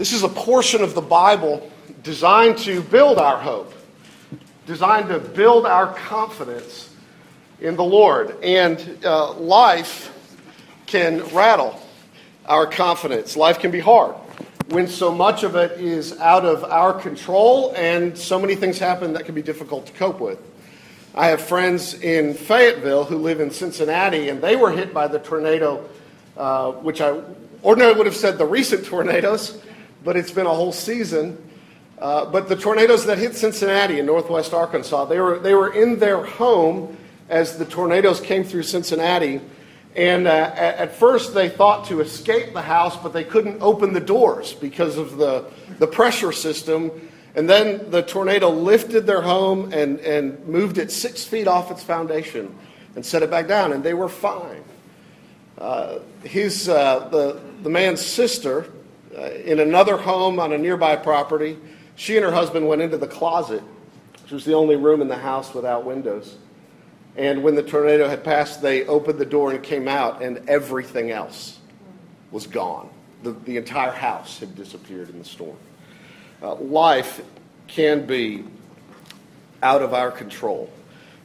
This is a portion of the Bible designed to build our hope, designed to build our confidence in the Lord. And uh, life can rattle our confidence. Life can be hard when so much of it is out of our control and so many things happen that can be difficult to cope with. I have friends in Fayetteville who live in Cincinnati, and they were hit by the tornado, uh, which I ordinarily would have said the recent tornadoes, but it's been a whole season. Uh, but the tornadoes that hit Cincinnati in northwest Arkansas, they were, they were in their home as the tornadoes came through Cincinnati. And uh, at, at first, they thought to escape the house, but they couldn't open the doors because of the, the pressure system. And then the tornado lifted their home and, and moved it six feet off its foundation and set it back down, and they were fine. Uh, his, uh, the, the man's sister, in another home on a nearby property, she and her husband went into the closet, which was the only room in the house without windows. And when the tornado had passed, they opened the door and came out, and everything else was gone. The, the entire house had disappeared in the storm. Uh, life can be out of our control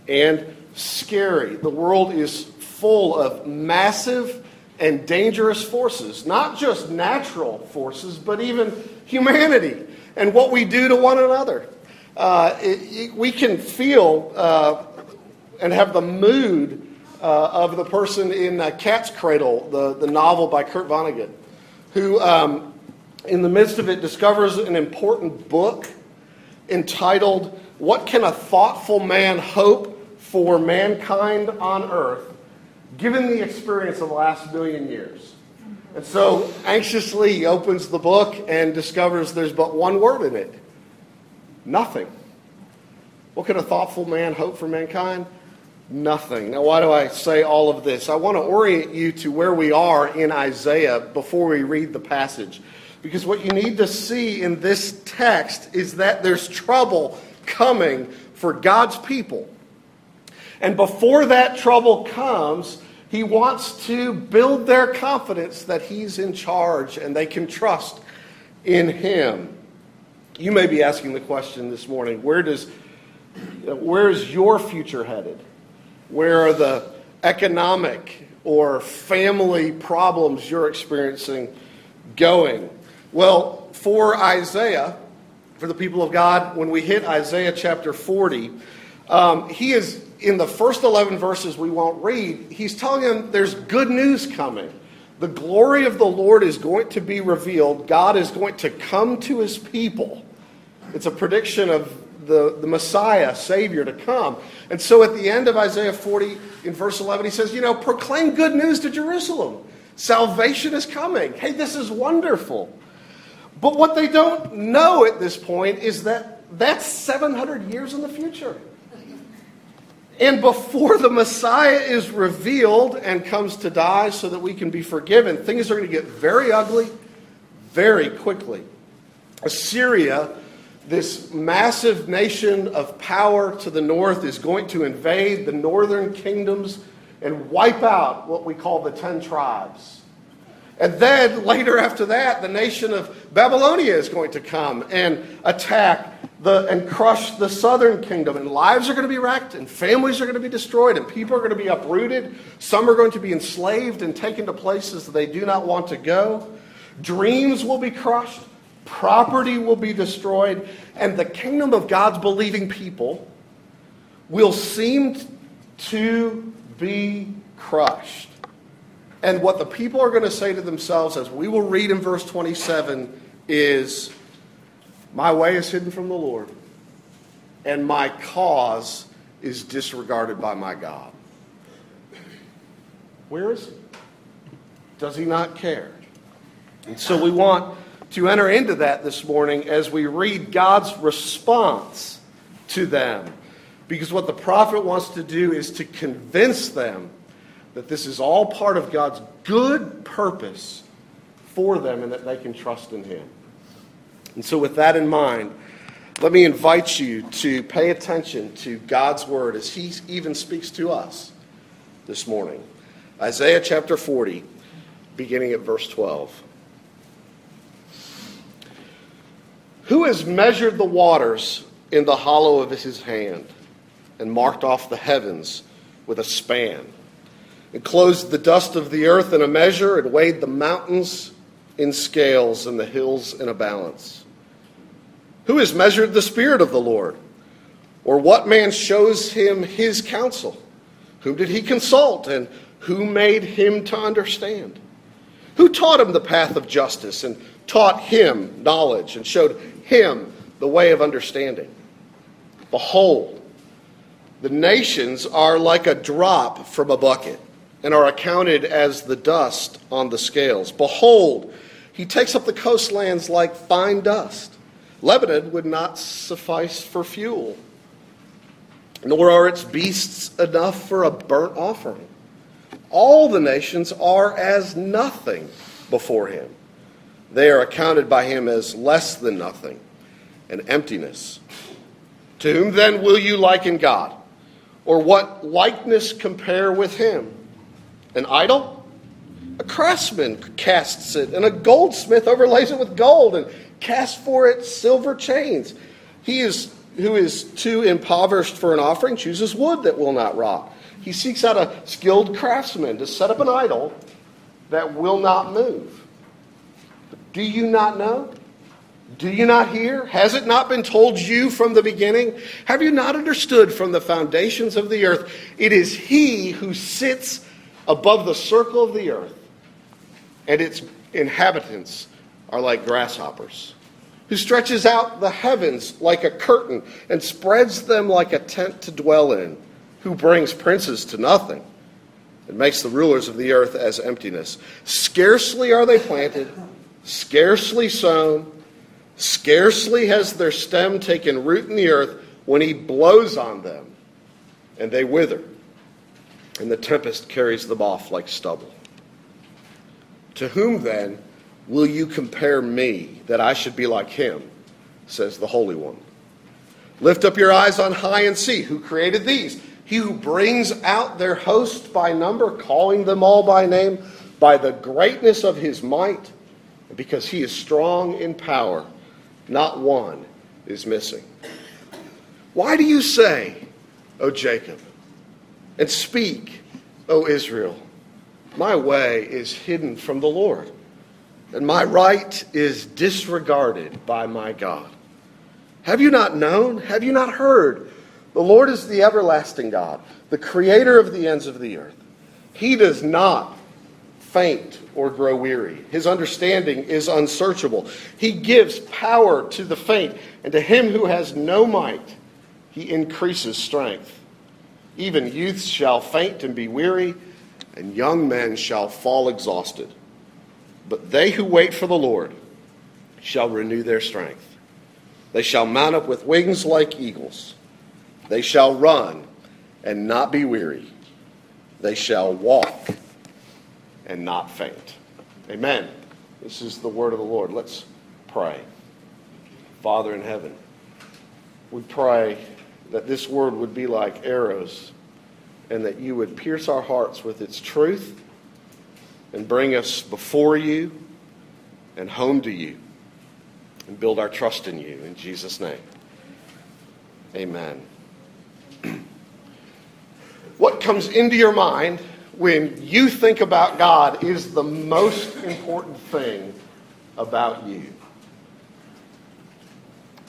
and scary. The world is full of massive and dangerous forces, not just natural forces, but even humanity and what we do to one another. Uh, it, it, we can feel uh, and have the mood uh, of the person in uh, Cat's Cradle, the, the novel by Kurt Vonnegut, who, um, in the midst of it, discovers an important book entitled, What Can a Thoughtful Man Hope for Mankind on Earth, given the experience of the last million years? And so, anxiously, he opens the book and discovers there's but one word in it nothing. What can a thoughtful man hope for mankind? nothing. Now, why do I say all of this? I want to orient you to where we are in Isaiah before we read the passage. Because what you need to see in this text is that there's trouble coming for God's people. And before that trouble comes, he wants to build their confidence that he's in charge and they can trust in him. You may be asking the question this morning where does where is your future headed? Where are the economic or family problems you're experiencing going? Well, for Isaiah, for the people of God, when we hit Isaiah chapter 40, um, he is in the first 11 verses we won't read, he's telling them there's good news coming. The glory of the Lord is going to be revealed. God is going to come to his people. It's a prediction of the, the Messiah, Savior to come. And so at the end of Isaiah 40, in verse 11, he says, You know, proclaim good news to Jerusalem. Salvation is coming. Hey, this is wonderful. But what they don't know at this point is that that's 700 years in the future. And before the Messiah is revealed and comes to die so that we can be forgiven, things are going to get very ugly very quickly. Assyria this massive nation of power to the north is going to invade the northern kingdoms and wipe out what we call the ten tribes. And then later after that, the nation of Babylonia is going to come and attack the, and crush the southern kingdom. And lives are going to be wrecked, and families are going to be destroyed, and people are going to be uprooted. Some are going to be enslaved and taken to places that they do not want to go. Dreams will be crushed property will be destroyed, and the kingdom of God's believing people will seem to be crushed. And what the people are going to say to themselves, as we will read in verse 27, is My way is hidden from the Lord, and my cause is disregarded by my God. Where is he? Does he not care? And so we want to enter into that this morning as we read God's response to them. Because what the prophet wants to do is to convince them that this is all part of God's good purpose for them and that they can trust in Him. And so, with that in mind, let me invite you to pay attention to God's word as He even speaks to us this morning. Isaiah chapter 40, beginning at verse 12. Who has measured the waters in the hollow of his hand and marked off the heavens with a span? and closed the dust of the earth in a measure and weighed the mountains in scales and the hills in a balance. Who has measured the Spirit of the Lord? Or what man shows him his counsel? Whom did he consult, and who made him to understand? Who taught him the path of justice, and taught him knowledge, and showed him the way of understanding? Behold, the nations are like a drop from a bucket and are accounted as the dust on the scales. Behold, he takes up the coastlands like fine dust. Lebanon would not suffice for fuel, nor are its beasts enough for a burnt offering. All the nations are as nothing before him. They are accounted by him as less than nothing, an emptiness. To whom then will you liken God? Or what likeness compare with him? An idol? A craftsman casts it, and a goldsmith overlays it with gold and casts for it silver chains. He is who is too impoverished for an offering chooses wood that will not rot. He seeks out a skilled craftsman to set up an idol that will not move. Do you not know? Do you not hear? Has it not been told you from the beginning? Have you not understood from the foundations of the earth? It is He who sits above the circle of the earth, and its inhabitants are like grasshoppers, who stretches out the heavens like a curtain and spreads them like a tent to dwell in, who brings princes to nothing and makes the rulers of the earth as emptiness. Scarcely are they planted, scarcely sown, scarcely has their stem taken root in the earth when he blows on them, and they wither and the tempest carries them off like stubble. To whom then will you compare me that I should be like him? says the Holy One. Lift up your eyes on high and see who created these. He who brings out their host by number, calling them all by name, by the greatness of his might, because he is strong in power, not one is missing. Why do you say, O Jacob, and speak, O Israel. My way is hidden from the Lord, and my right is disregarded by my God. Have you not known? Have you not heard? The Lord is the everlasting God, the creator of the ends of the earth. He does not faint or grow weary. His understanding is unsearchable. He gives power to the faint, and to him who has no might, he increases strength. Even youths shall faint and be weary, and young men shall fall exhausted. But they who wait for the Lord shall renew their strength. They shall mount up with wings like eagles. They shall run and not be weary. They shall walk and not faint. Amen. This is the word of the Lord. Let's pray. Father in heaven, we pray that this word would be like arrows and that you would pierce our hearts with its truth and bring us before you and home to you and build our trust in you. In Jesus' name, amen. what comes into your mind when you think about God is the most important thing about you.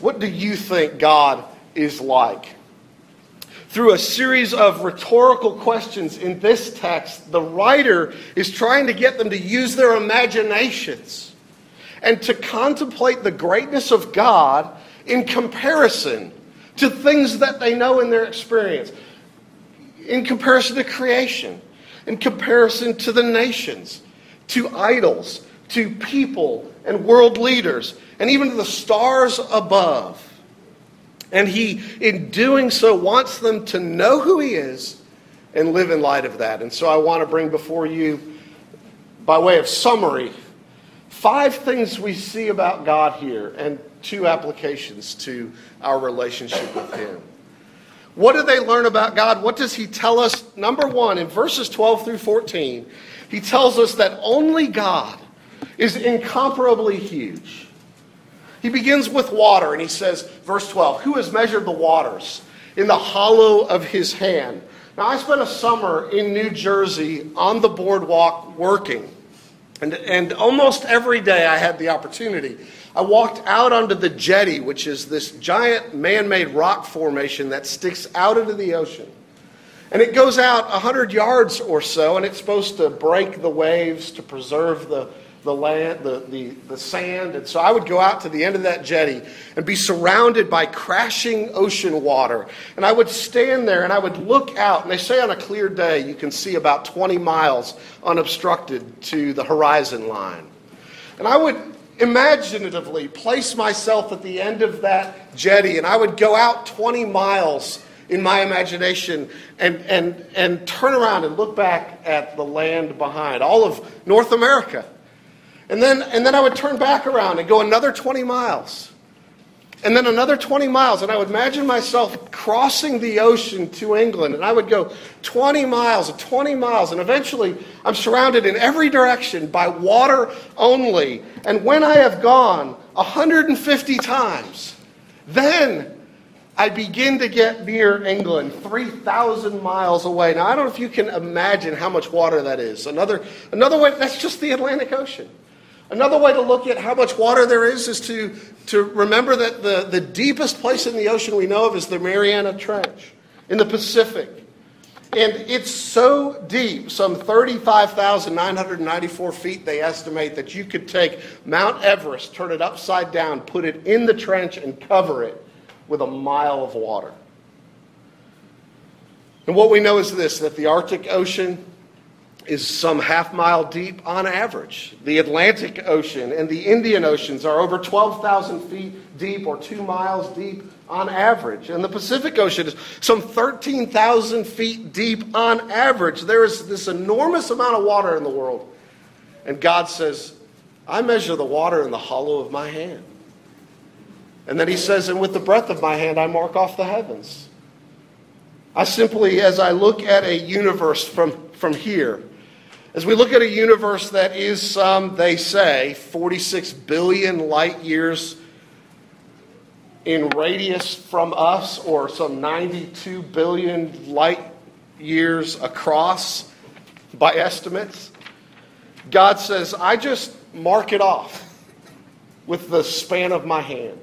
What do you think God is like. Through a series of rhetorical questions in this text, the writer is trying to get them to use their imaginations and to contemplate the greatness of God in comparison to things that they know in their experience, in comparison to creation, in comparison to the nations, to idols, to people and world leaders, and even to the stars above. And he, in doing so, wants them to know who he is and live in light of that. And so I want to bring before you, by way of summary, five things we see about God here and two applications to our relationship with him. What do they learn about God? What does he tell us? Number one, in verses 12 through 14, he tells us that only God is incomparably huge. He begins with water, and he says, verse 12, Who has measured the waters in the hollow of his hand? Now, I spent a summer in New Jersey on the boardwalk working. And, and almost every day I had the opportunity. I walked out onto the jetty, which is this giant man made rock formation that sticks out into the ocean. And it goes out 100 yards or so, and it's supposed to break the waves to preserve the, the land, the, the, the sand. And so I would go out to the end of that jetty and be surrounded by crashing ocean water. And I would stand there and I would look out. And they say on a clear day, you can see about 20 miles unobstructed to the horizon line. And I would imaginatively place myself at the end of that jetty and I would go out 20 miles in my imagination and, and, and turn around and look back at the land behind, all of North America. And then, and then I would turn back around and go another 20 miles. And then another 20 miles. And I would imagine myself crossing the ocean to England. And I would go 20 miles and 20 miles. And eventually, I'm surrounded in every direction by water only. And when I have gone 150 times, then I begin to get near England, 3,000 miles away. Now, I don't know if you can imagine how much water that is. Another, another way, that's just the Atlantic Ocean. Another way to look at how much water there is is to, to remember that the, the deepest place in the ocean we know of is the Mariana Trench in the Pacific. And it's so deep, some 35,994 feet, they estimate, that you could take Mount Everest, turn it upside down, put it in the trench, and cover it with a mile of water. And what we know is this that the Arctic Ocean is some half mile deep on average. The Atlantic Ocean and the Indian Oceans are over 12,000 feet deep or two miles deep on average. And the Pacific Ocean is some 13,000 feet deep on average. There is this enormous amount of water in the world. And God says, I measure the water in the hollow of my hand. And then he says, And with the breath of my hand, I mark off the heavens. I simply, as I look at a universe from, from here, as we look at a universe that is some, they say, 46 billion light years in radius from us, or some 92 billion light years across by estimates, God says, I just mark it off with the span of my hand.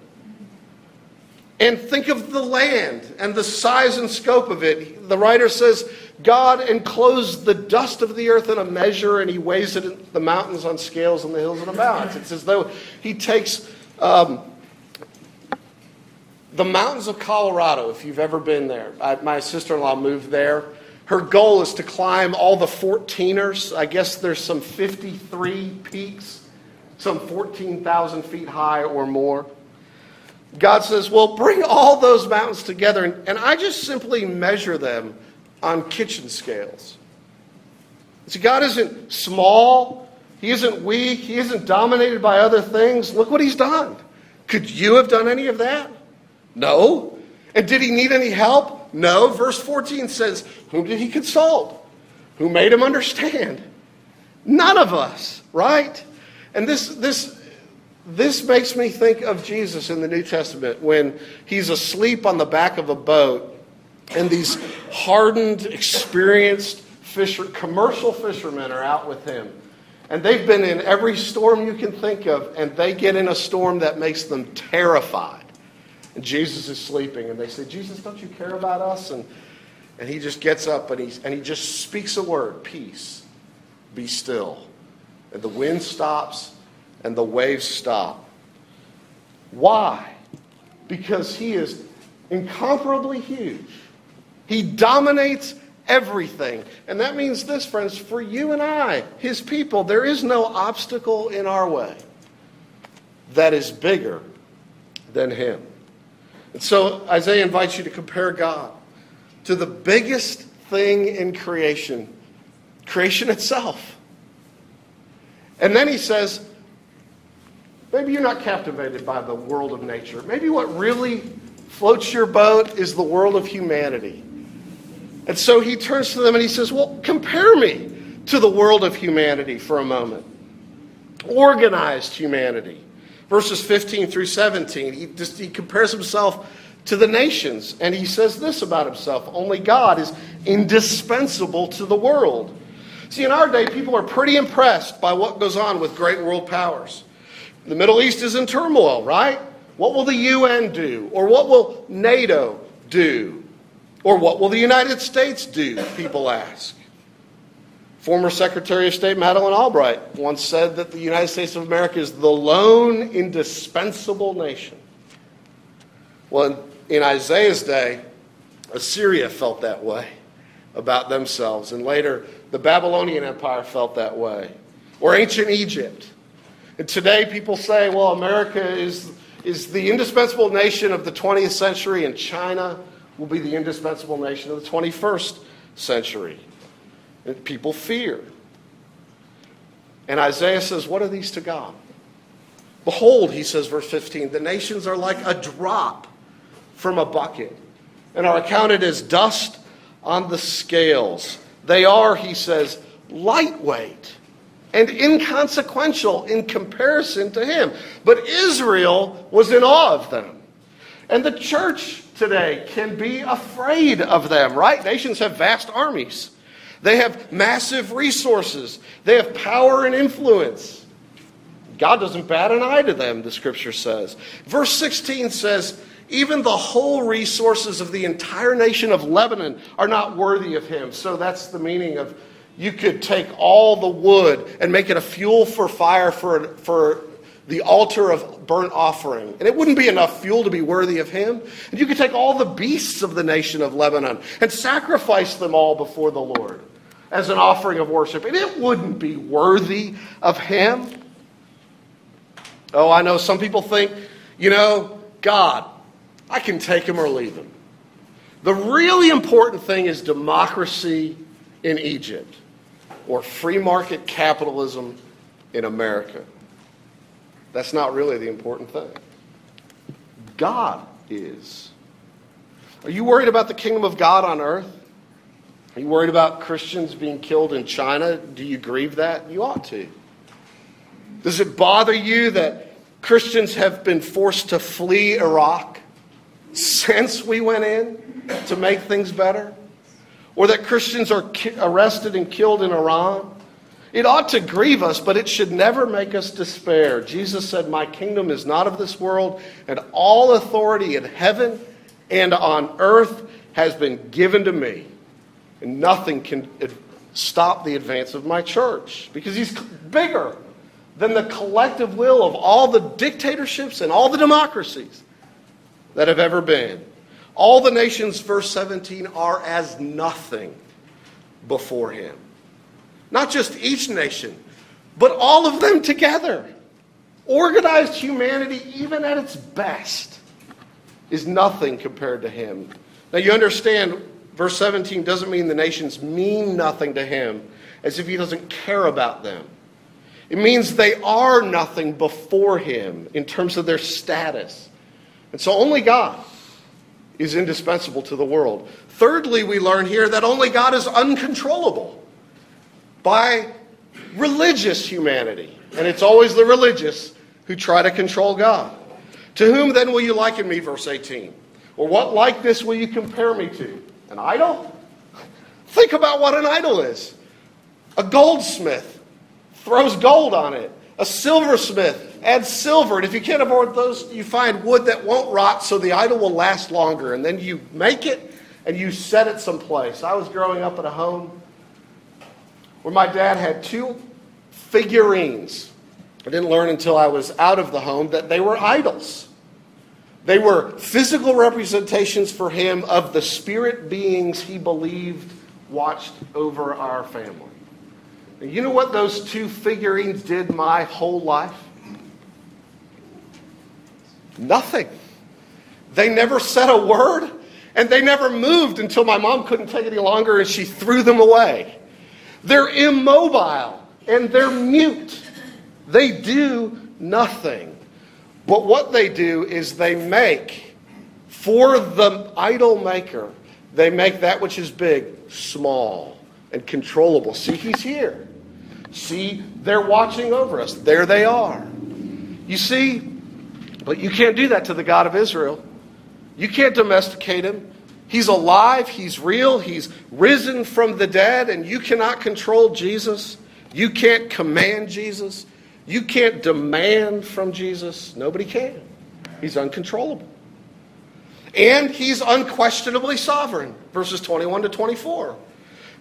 And think of the land and the size and scope of it. The writer says, God enclosed the dust of the earth in a measure and he weighs it in the mountains on scales and the hills in a balance. It's as though he takes um, the mountains of Colorado, if you've ever been there. I, my sister in law moved there. Her goal is to climb all the 14ers. I guess there's some 53 peaks, some 14,000 feet high or more. God says, Well, bring all those mountains together. And, and I just simply measure them on kitchen scales. See, God isn't small, He isn't weak, He isn't dominated by other things. Look what He's done. Could you have done any of that? No. And did He need any help? No. Verse 14 says, Whom did He consult? Who made Him understand? None of us, right? And this, this this makes me think of Jesus in the New Testament when he's asleep on the back of a boat and these hardened, experienced fisher, commercial fishermen are out with him. And they've been in every storm you can think of, and they get in a storm that makes them terrified. And Jesus is sleeping, and they say, Jesus, don't you care about us? And, and he just gets up and, he's, and he just speaks a word peace, be still. And the wind stops, and the waves stop. Why? Because he is incomparably huge. He dominates everything. And that means this, friends, for you and I, his people, there is no obstacle in our way that is bigger than him. And so Isaiah invites you to compare God to the biggest thing in creation, creation itself. And then he says, Maybe you're not captivated by the world of nature. Maybe what really floats your boat is the world of humanity. And so he turns to them and he says, Well, compare me to the world of humanity for a moment. Organized humanity. verses 15 through 17. He, just, he compares himself to the nations, and he says this about himself Only God is indispensable to the world. See, in our day, people are pretty impressed by what goes on with great world powers. The Middle East is in turmoil, right? What will the UN do? Or what will NATO do? Or what will the United States do? People ask. Former Secretary of State Madeleine Albright once said that the United States of America is the lone indispensable nation. Well, in, Isaiah's day, Assyria felt that way about themselves, and later the Babylonian Empire felt that way, or ancient Egypt. And today people say, well, America is, is the indispensable nation of the 20th century, and China will be the indispensable nation of the 21st century. And people fear. And Isaiah says, What are these to God? Behold, he says, verse 15, the nations are like a drop from a bucket and are accounted as dust on the scales. They are, he says, lightweight and inconsequential in comparison to him. But Israel was in awe of them. And the church today can be afraid of them, right? Nations have vast armies. They have massive resources. They have power and influence. God doesn't bat an eye to them, the scripture says. Verse 16 says, even the whole resources of the entire nation of Lebanon are not worthy of him. So that's the meaning of you could take all the wood and make it a fuel for fire for, for the altar of burnt offering. And it wouldn't be enough fuel to be worthy of him. And you could take all the beasts of the nation of Lebanon and sacrifice them all before the Lord as an offering of worship, and it wouldn't be worthy of Him. Oh, I know some people think, you know, God, I can take Him or leave Him. The really important thing is democracy in Egypt or free market capitalism in America. That's not really the important thing. God is. Are you worried about the kingdom of God on earth? Are you worried about Christians being killed in China? Do you grieve that? You ought to. Does it bother you that Christians have been forced to flee Iraq since we went in to make things better? Or that Christians are ki- arrested and killed in Iran? It ought to grieve us, but it should never make us despair. Jesus said, My kingdom is not of this world, and all authority in heaven and on earth has been given to me and nothing can stop the advance of my church because he's bigger than the collective will of all the dictatorships and all the democracies that have ever been. All the nations, verse 17, are as nothing before him. Not just each nation, but all of them together. Organized humanity, even at its best, is nothing compared to him. Now, you understand verse 17 doesn't mean the nations mean nothing to him as if he doesn't care about them. It means they are nothing before him in terms of their status. And so only God is indispensable to the world. Thirdly, we learn here that only God is uncontrollable by religious humanity. And it's always the religious who try to control God. To whom then will you liken me, verse 18? Or what likeness will you compare me to? An idol? Think about what an idol is. A goldsmith throws gold on it. A silversmith adds silver. And if you can't afford those, you find wood that won't rot so the idol will last longer. And then you make it and you set it someplace. I was growing up in a home where my dad had two figurines. I didn't learn until I was out of the home that they were idols. They were physical representations for him of the spirit beings he believed watched over our family. And you know what those two figurines did my whole life? Nothing. They never said a word, and they never moved until my mom couldn't take any longer and she threw them away. They're immobile and they're mute. They do nothing. But what they do is they make, for the idol maker, they make that which is big small and controllable. See, he's here. See, they're watching over us. There they are. You see, But you can't do that to the God of Israel. You can't domesticate him. He's alive, he's real, he's risen from the dead, and you cannot control Jesus. You can't command Jesus. You can't demand from Jesus. Nobody can. He's uncontrollable. And he's unquestionably sovereign. Verses 21 to 24.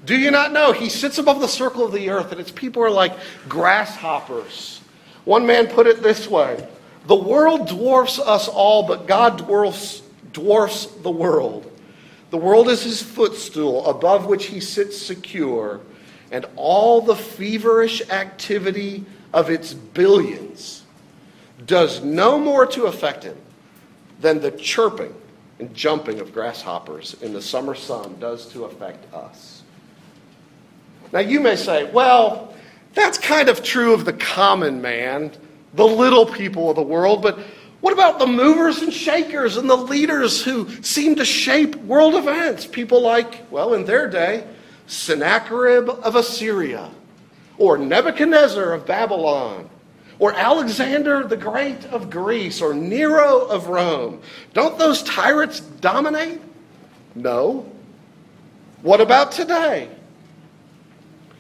Do you not know? He sits above the circle of the earth, and its people are like grasshoppers. One man put it this way The world dwarfs us all, but God dwarfs, dwarfs the world. The world is his footstool, above which he sits secure, and all the feverish activity of its billions does no more to affect him than the chirping and jumping of grasshoppers in the summer sun does to affect us. Now, you may say, well, that's kind of true of the common man, the little people of the world, but what about the movers and shakers and the leaders who seem to shape world events? People like, well, in their day, Sennacherib of Assyria, or Nebuchadnezzar of Babylon, or Alexander the Great of Greece, or Nero of Rome. Don't those tyrants dominate? No. What about today?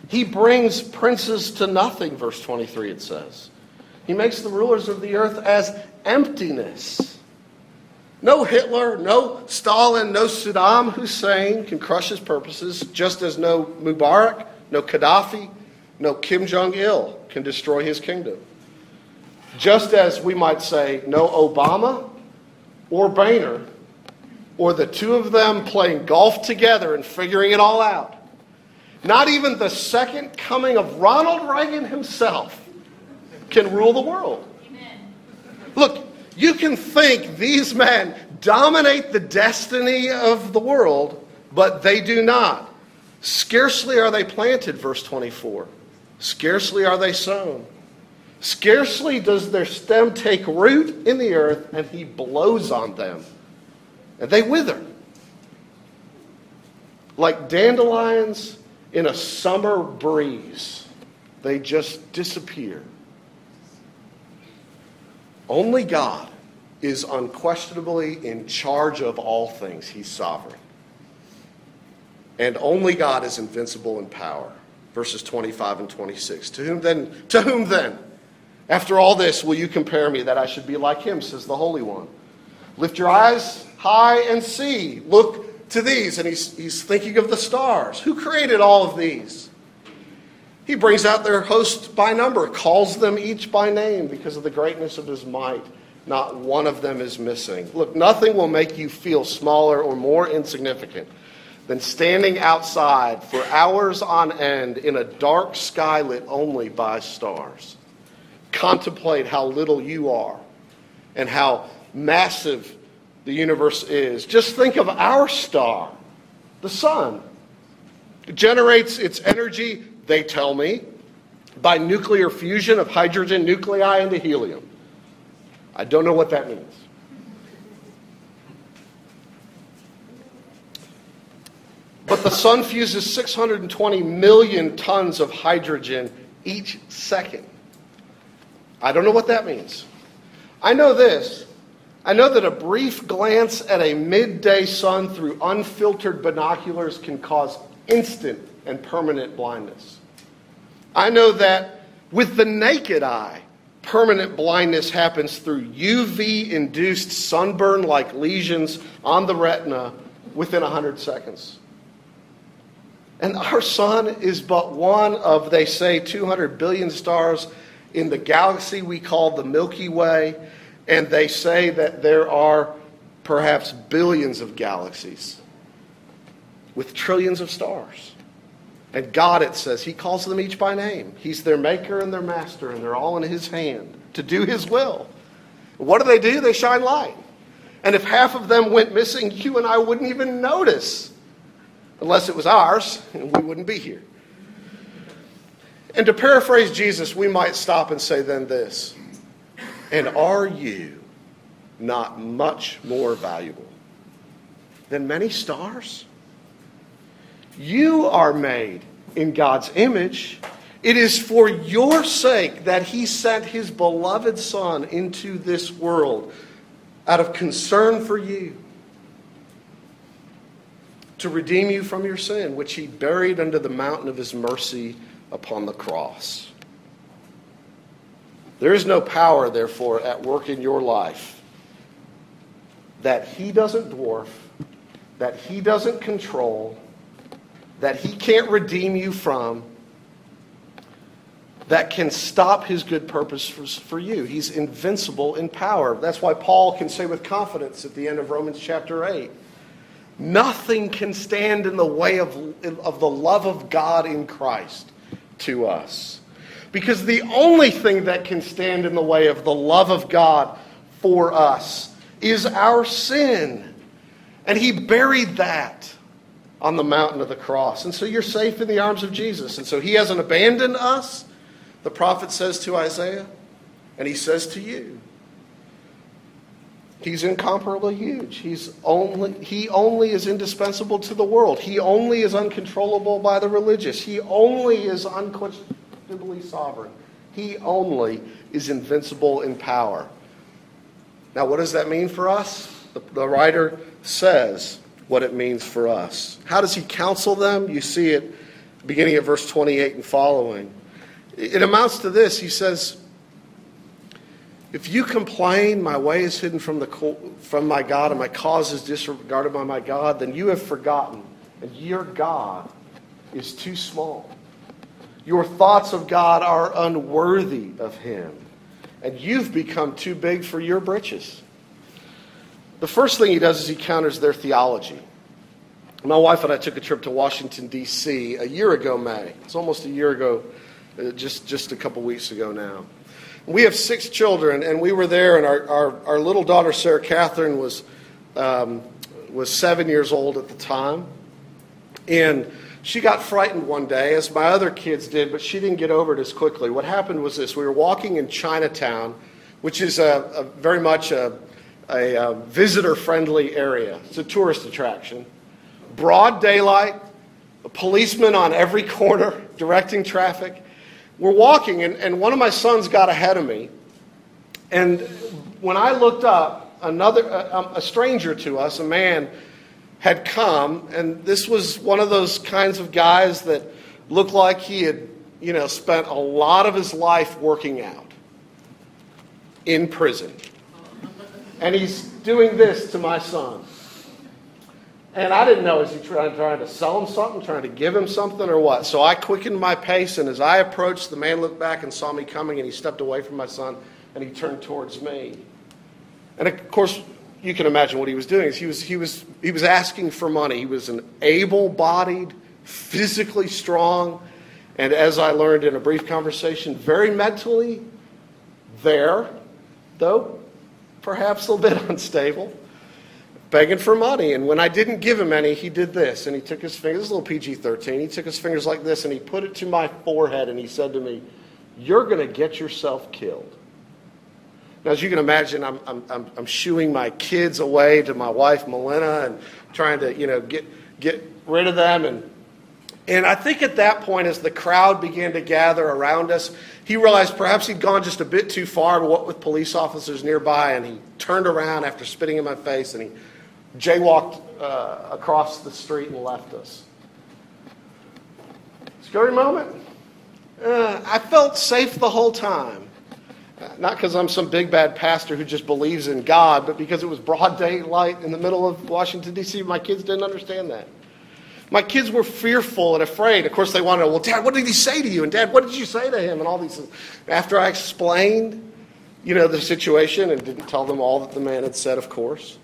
He brings princes to nothing, verse 23 it says. He makes the rulers of the earth as emptiness. No Hitler, no Stalin, no Saddam Hussein can crush his purposes, just as no Mubarak, no Gaddafi, no Kim Jong il can destroy his kingdom. Just as we might say, no Obama or Boehner, or the two of them playing golf together and figuring it all out. Not even the second coming of Ronald Reagan himself can rule the world. Look, you can think these men dominate the destiny of the world, but they do not. Scarcely are they planted, verse 24. Scarcely are they sown. Scarcely does their stem take root in the earth, and he blows on them, and they wither. Like dandelions in a summer breeze, they just disappear. Only God is unquestionably in charge of all things. He's sovereign. And only God is invincible in power. Verses 25 and 26. To whom then, to whom then, after all this, will you compare me that I should be like him, says the Holy One? Lift your eyes high and see. Look to these. And he's, he's thinking of the stars. Who created all of these? He brings out their host by number, calls them each by name because of the greatness of his might. Not one of them is missing. Look, nothing will make you feel smaller or more insignificant than standing outside for hours on end in a dark sky lit only by stars. Contemplate how little you are and how massive the universe is. Just think of our star, the sun. It generates its energy they tell me, by nuclear fusion of hydrogen nuclei into helium. I don't know what that means. But the sun fuses 620 million tons of hydrogen each second. I don't know what that means. I know this. I know that a brief glance at a midday sun through unfiltered binoculars can cause instant and permanent blindness. I know that with the naked eye, permanent blindness happens through UV induced sunburn like lesions on the retina within 100 seconds. And our sun is but one of, they say, 200 billion stars in the galaxy we call the Milky Way. And they say that there are perhaps billions of galaxies with trillions of stars. And God, it says, He calls them each by name. He's their maker and their master, and they're all in His hand to do His will. What do they do? They shine light. And if half of them went missing, you and I wouldn't even notice, unless it was ours, and we wouldn't be here. And to paraphrase Jesus, we might stop and say then this And are you not much more valuable than many stars? You are made in God's image. It is for your sake that he sent his beloved Son into this world out of concern for you to redeem you from your sin, which he buried under the mountain of his mercy upon the cross. There is no power, therefore, at work in your life that he doesn't dwarf, that he doesn't control, that he can't redeem you from, that can stop his good purpose for, for you. He's invincible in power. That's why Paul can say with confidence at the end of Romans chapter 8 nothing can stand in the way of, of the love of God in Christ to us. Because the only thing that can stand in the way of the love of God for us is our sin. And he buried that on the mountain of the cross. And so you're safe in the arms of Jesus. And so he hasn't abandoned us, the prophet says to Isaiah, and he says to you. He's incomparably huge. He's only, he only is indispensable to the world. He only is uncontrollable by the religious. He only is unquestionably sovereign. He only is invincible in power. Now, what does that mean for us? The, the writer says what it means for us. How does he counsel them? You see it beginning at verse 28 and following. It amounts to this. He says, If you complain, my way is hidden from, the, from my God, and my cause is disregarded by my God, then you have forgotten, and your God is too small. Your thoughts of God are unworthy of him, and you've become too big for your britches. The first thing he does is he counters their theology. My wife and I took a trip to Washington, D.C. a year ago, May. It's almost a year ago, uh, just, just a couple weeks ago now. We have six children, and we were there, and our, our, our little daughter, Sarah Catherine, was, um, was seven years old at the time. And she got frightened one day, as my other kids did, but she didn't get over it as quickly. What happened was this we were walking in Chinatown, which is a, a very much a, a, uh, a visitor friendly area, it's a tourist attraction broad daylight, a policeman on every corner directing traffic. We're walking, and, and one of my sons got ahead of me. And when I looked up, another a, um, a stranger to us, a man, had come, and this was one of those kinds of guys that looked like he had, you know, spent a lot of his life working out in prison. And he's doing this to my son. And I didn't know, is he trying, trying to sell him something, trying to give him something, or what? So I quickened my pace, and as I approached, the man looked back and saw me coming, and he stepped away from my son, and he turned towards me. And of course, you can imagine what he was doing. He was, he was, he was asking for money. He was an able bodied, physically strong, and as I learned in a brief conversation, very mentally there, though perhaps a little bit unstable begging for money. And when I didn't give him any, he did this. And he took his fingers, this little PG 13, he took his fingers like this and he put it to my forehead and he said to me, You're going to get yourself killed. Now, as you can imagine, I'm, I'm, I'm, shooing my kids away to my wife, Melina, and trying to, you know, get, get rid of them. And, and I think at that point, as the crowd began to gather around us, he realized perhaps he'd gone just a bit too far, what with police officers nearby, and he turned around after spitting in my face and he jaywalked uh, across the street and left us. Scary moment. Uh, I felt safe the whole time. Not because I'm some big bad pastor who just believes in God, but because it was broad daylight in the middle of Washington, D.C. My kids didn't understand that. My kids were fearful and afraid. Of course, they wanted to, well, Dad, what did he say to you? And Dad, what did you say to him? And all these things. After I explained, you know, the situation and didn't tell them all that the man had said, of course,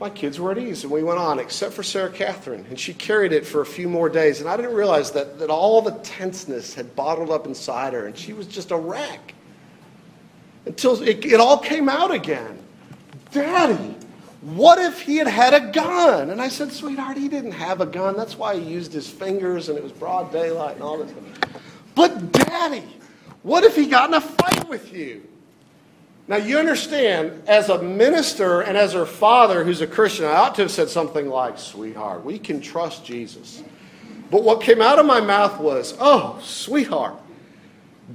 my kids were at ease and we went on, except for Sarah Catherine. And she carried it for a few more days. And I didn't realize that, that all the tenseness had bottled up inside her and she was just a wreck. Until it, it all came out again. Daddy, what if he had had a gun? And I said, Sweetheart, he didn't have a gun. That's why he used his fingers and it was broad daylight and all this. But, Daddy, what if he got in a fight with you? Now, you understand, as a minister and as her father who's a Christian, I ought to have said something like, Sweetheart, we can trust Jesus. But what came out of my mouth was, oh, sweetheart,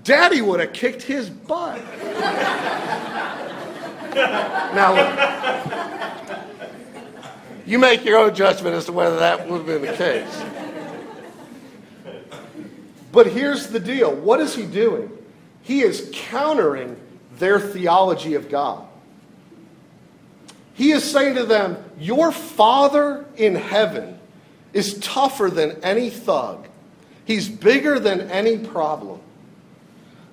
daddy would have kicked his butt. now, look, you make your own judgment as to whether that would have been the case. But here's the deal what is he doing? He is countering their theology of God. He is saying to them, Your Father in heaven is tougher than any thug, He's bigger than any problem.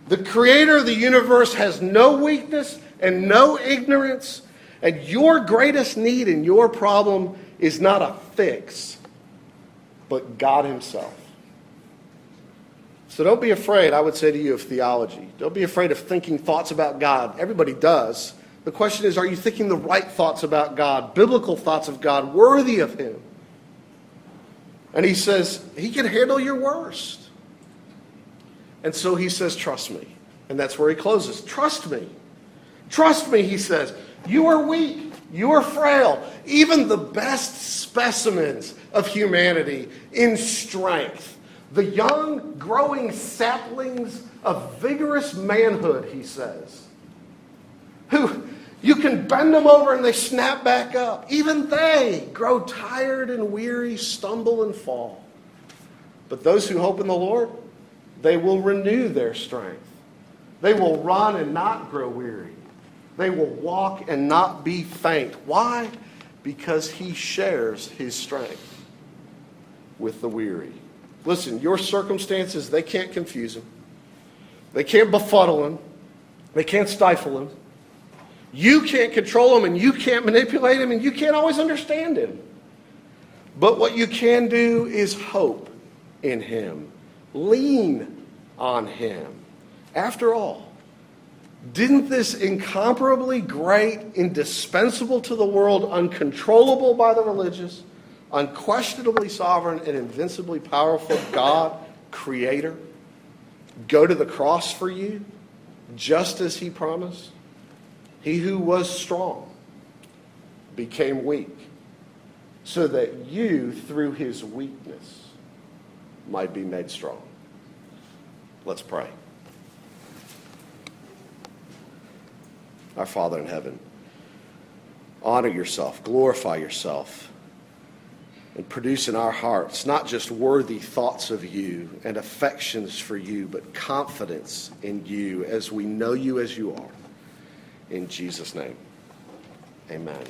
The creator of the universe has no weakness and no ignorance, and your greatest need and your problem is not a fix, but God Himself. So don't be afraid, I would say to you, of theology. Don't be afraid of thinking thoughts about God. Everybody does. The question is, are you thinking the right thoughts about God, biblical thoughts of God, worthy of Him? And he says, He can handle your worst. And so he says, Trust me. And that's where he closes. Trust me. Trust me, he says. You are weak. You are frail. Even the best specimens of humanity in strength, the young, growing saplings of vigorous manhood, he says, who you can bend them over and they snap back up. Even they grow tired and weary, stumble and fall. But those who hope in the Lord, they will renew their strength. They will run and not grow weary. They will walk and not be faint. Why? Because he shares his strength with the weary. Listen, your circumstances, they can't confuse him. They can't befuddle him. They can't stifle him. You can't control him and you can't manipulate him and you can't always understand him. But what you can do is hope in him, lean on him. After all, didn't this incomparably great, indispensable to the world, uncontrollable by the religious, unquestionably sovereign, and invincibly powerful God, Creator, go to the cross for you just as He promised? He who was strong became weak, so that you, through his weakness, might be made strong. Let's pray. our Father in heaven. Honor yourself, glorify yourself, and produce in our hearts not just worthy thoughts of you and affections for you, but confidence in you as we know you as you are. In Jesus' name, amen.